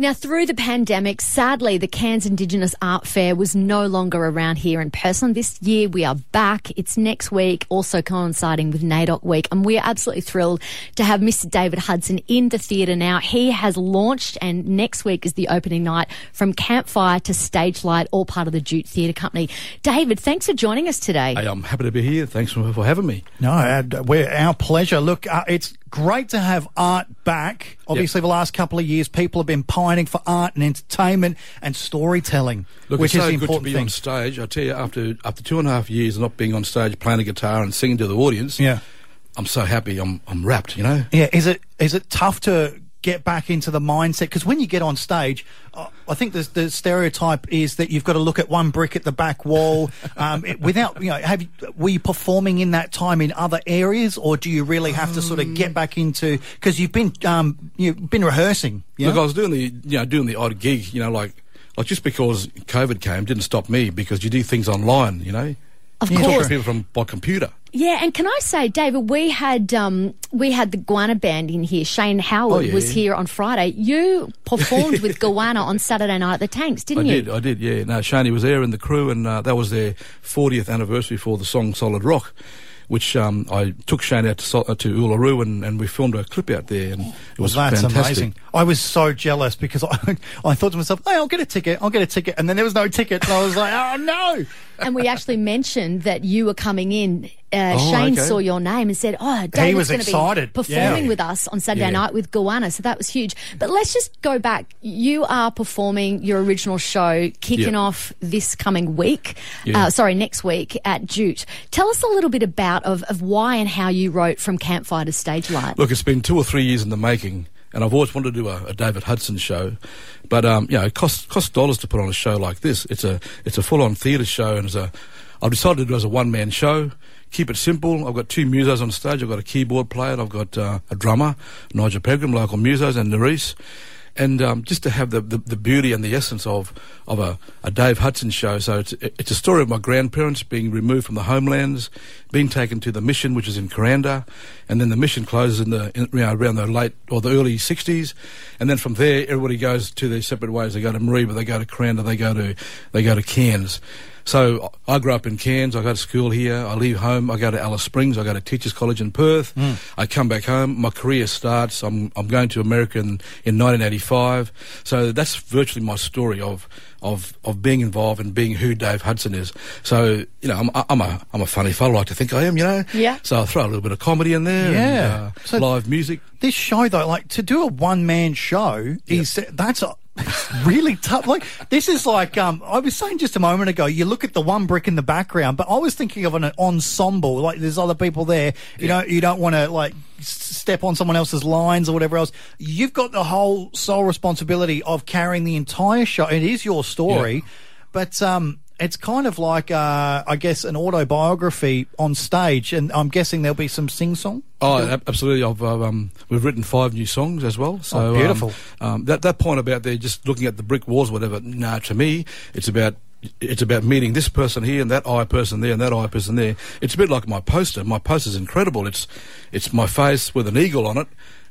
Now, through the pandemic, sadly, the Cairns Indigenous Art Fair was no longer around here in person. This year, we are back. It's next week, also coinciding with NAIDOC Week, and we are absolutely thrilled to have Mr. David Hudson in the theatre now. He has launched, and next week is the opening night from Campfire to Stage Light, all part of the Jute Theatre Company. David, thanks for joining us today. Hey, I'm happy to be here. Thanks for, for having me. No, uh, we're our pleasure. Look, uh, it's great to have art back. Obviously, yep. the last couple of years, people have been pining for art and entertainment and storytelling, Look, which it's is so good important to be thing. on stage. I tell you, after after two and a half years of not being on stage, playing a guitar and singing to the audience, yeah, I'm so happy. I'm I'm wrapped. You know. Yeah. Is it is it tough to get back into the mindset because when you get on stage, uh, I think the, the, stereotype is that you've got to look at one brick at the back wall. Um, it, without you know, have you, were you performing in that time in other areas, or do you really have to sort of get back into because you've been um, you've been rehearsing? Look, I was doing the you know doing the odd gig, you know, like like just because COVID came didn't stop me because you do things online, you know. Of you course, talk to people from by computer. Yeah, and can I say, David, we had um, we had the Goanna band in here. Shane Howard oh, yeah, was yeah. here on Friday. You performed with Goanna on Saturday night at the Tanks, didn't I you? did, I did. Yeah, no, Shaney was there in the crew, and uh, that was their 40th anniversary for the song "Solid Rock." Which um, I took Shane out to, Sol- uh, to Uluru and, and we filmed a clip out there and it was well, that's fantastic. amazing. I was so jealous because I, I thought to myself, hey, I'll get a ticket, I'll get a ticket. And then there was no ticket. And I was like, oh no. And we actually mentioned that you were coming in. Uh, Oh, Shane okay. saw your name and said, "Oh, David's was going to be performing Yeah. with us on Saturday Yeah. night with Goanna." So that was huge. But let's just go back. You are performing your original show, kicking Yeah. off this coming week. Yeah. Uh, sorry, next week at Jute. Tell us a little bit about of, of why and how you wrote from Campfire to Stage Light. Look, it's been two or three years in the making, and I've always wanted to do a, a David Hudson show, but um, you know, it costs costs dollars to put on a show like this. It's a it's a full on theatre show, and it's a I've decided to do it as a one man show. Keep it simple. I've got two musos on stage. I've got a keyboard player. I've got uh, a drummer, Nigel Pegram, local musos, and Nerisse. And um, just to have the, the, the beauty and the essence of of a, a Dave Hudson show. So it's it's a story of my grandparents being removed from the homelands, being taken to the mission, which is in Kuranda, and then the mission closes in the in, you know, around the late or the early '60s, and then from there everybody goes to their separate ways. They go to Mareeba, they go to Kuranda, they go to they go to Cairns. So I grew up in Cairns. I go to school here. I leave home. I go to Alice Springs. I go to Teachers College in Perth. I come back home. My career starts. I'm I'm going to America in, in 1985. So that's virtually my story of of of being involved and being who Dave Hudson is. So you know, I'm I'm a I'm a funny fellow. I like to think I am. You know. Yeah. So I throw a little bit of comedy in there. Yeah. And, uh, So- live music. This show though, like to do a one man show is that's a, really tough. Like this is like um, I was saying just a moment ago. You look at the one brick in the background, but I was thinking of an ensemble. Like there's other people there. You know, you don't want to like step on someone else's lines or whatever else. You've got the whole sole responsibility of carrying the entire show. It is your story, but um. It's kind of like, uh, I guess, an autobiography on stage, and I'm guessing there'll be some sing song. Oh, ab- absolutely. I've uh, um, we've written five new songs as well. So Oh, beautiful. Um, um, that that point about there just looking at the brick walls, or whatever. No, to me, it's about it's about meeting this person here and that eye person there and that eye person there. It's a bit like my poster. My poster's incredible. It's it's my face with an eagle on it.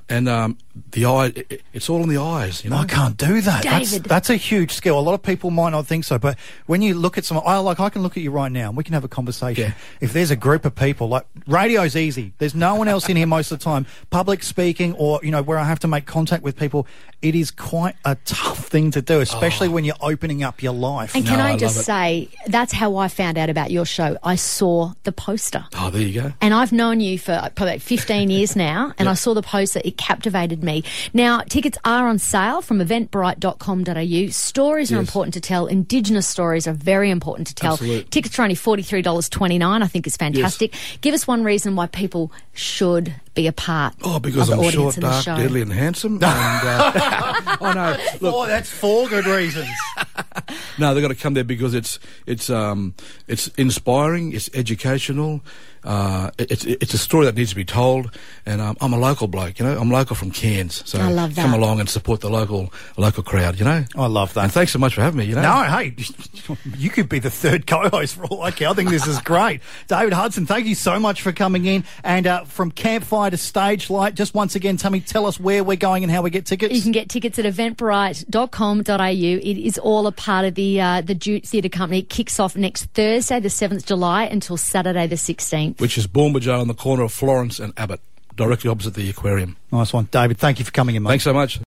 And um, the eye, it, it- it's all in the eyes, you know. I can't do that. That's, David. that's a huge skill. A lot of people might not think so, but when you look at someone, I like I can look at you right now and we can have a conversation. Yeah. If there's a group of people, like radio's easy. There's no one else in here most of the time. Public speaking or you know where I have to make contact with people, it is quite a tough thing to do, especially when you're opening up your life. And can I I just say that's how I found out about your show. I saw the poster. Oh, there you go. And I've known you for probably 15 years now, and I saw the poster. It captivated me. Now, tickets are on sale from eventbrite.com.au. Stories are important to tell. Indigenous stories are very important to tell. Absolute. Tickets are only $43.29. I think is fantastic. Give us one reason why people should be a part Oh, because of the I'm audience short, in dark, show. deadly, and handsome. And, uh, oh no, look, oh, that's four good reasons. No, they've got to come there because it's it's um it's inspiring, it's educational, uh, it's it's a story that needs to be told. And um, I'm a local bloke, you know. I'm local from Cairns, so I love that. come along and support the local local crowd, you know. I love that. And thanks so much for having me. You know. No, hey, you could be the third co-host for all I care. I think this is great. David Hudson, thank you so much for coming in. And uh, from campfire to stage light, just once again, Tammy, tell us where we're going and how we get tickets. You can get tickets at eventbrite.com.au. It is all a part of the uh, the Jute Theatre Company. It kicks off next Thursday, the 7th July, until Saturday, the 16th. Which is Bulmba-ja on the corner of Florence and Abbott, directly opposite the aquarium. nice one. David, thank you for coming in, mate. Thanks so much.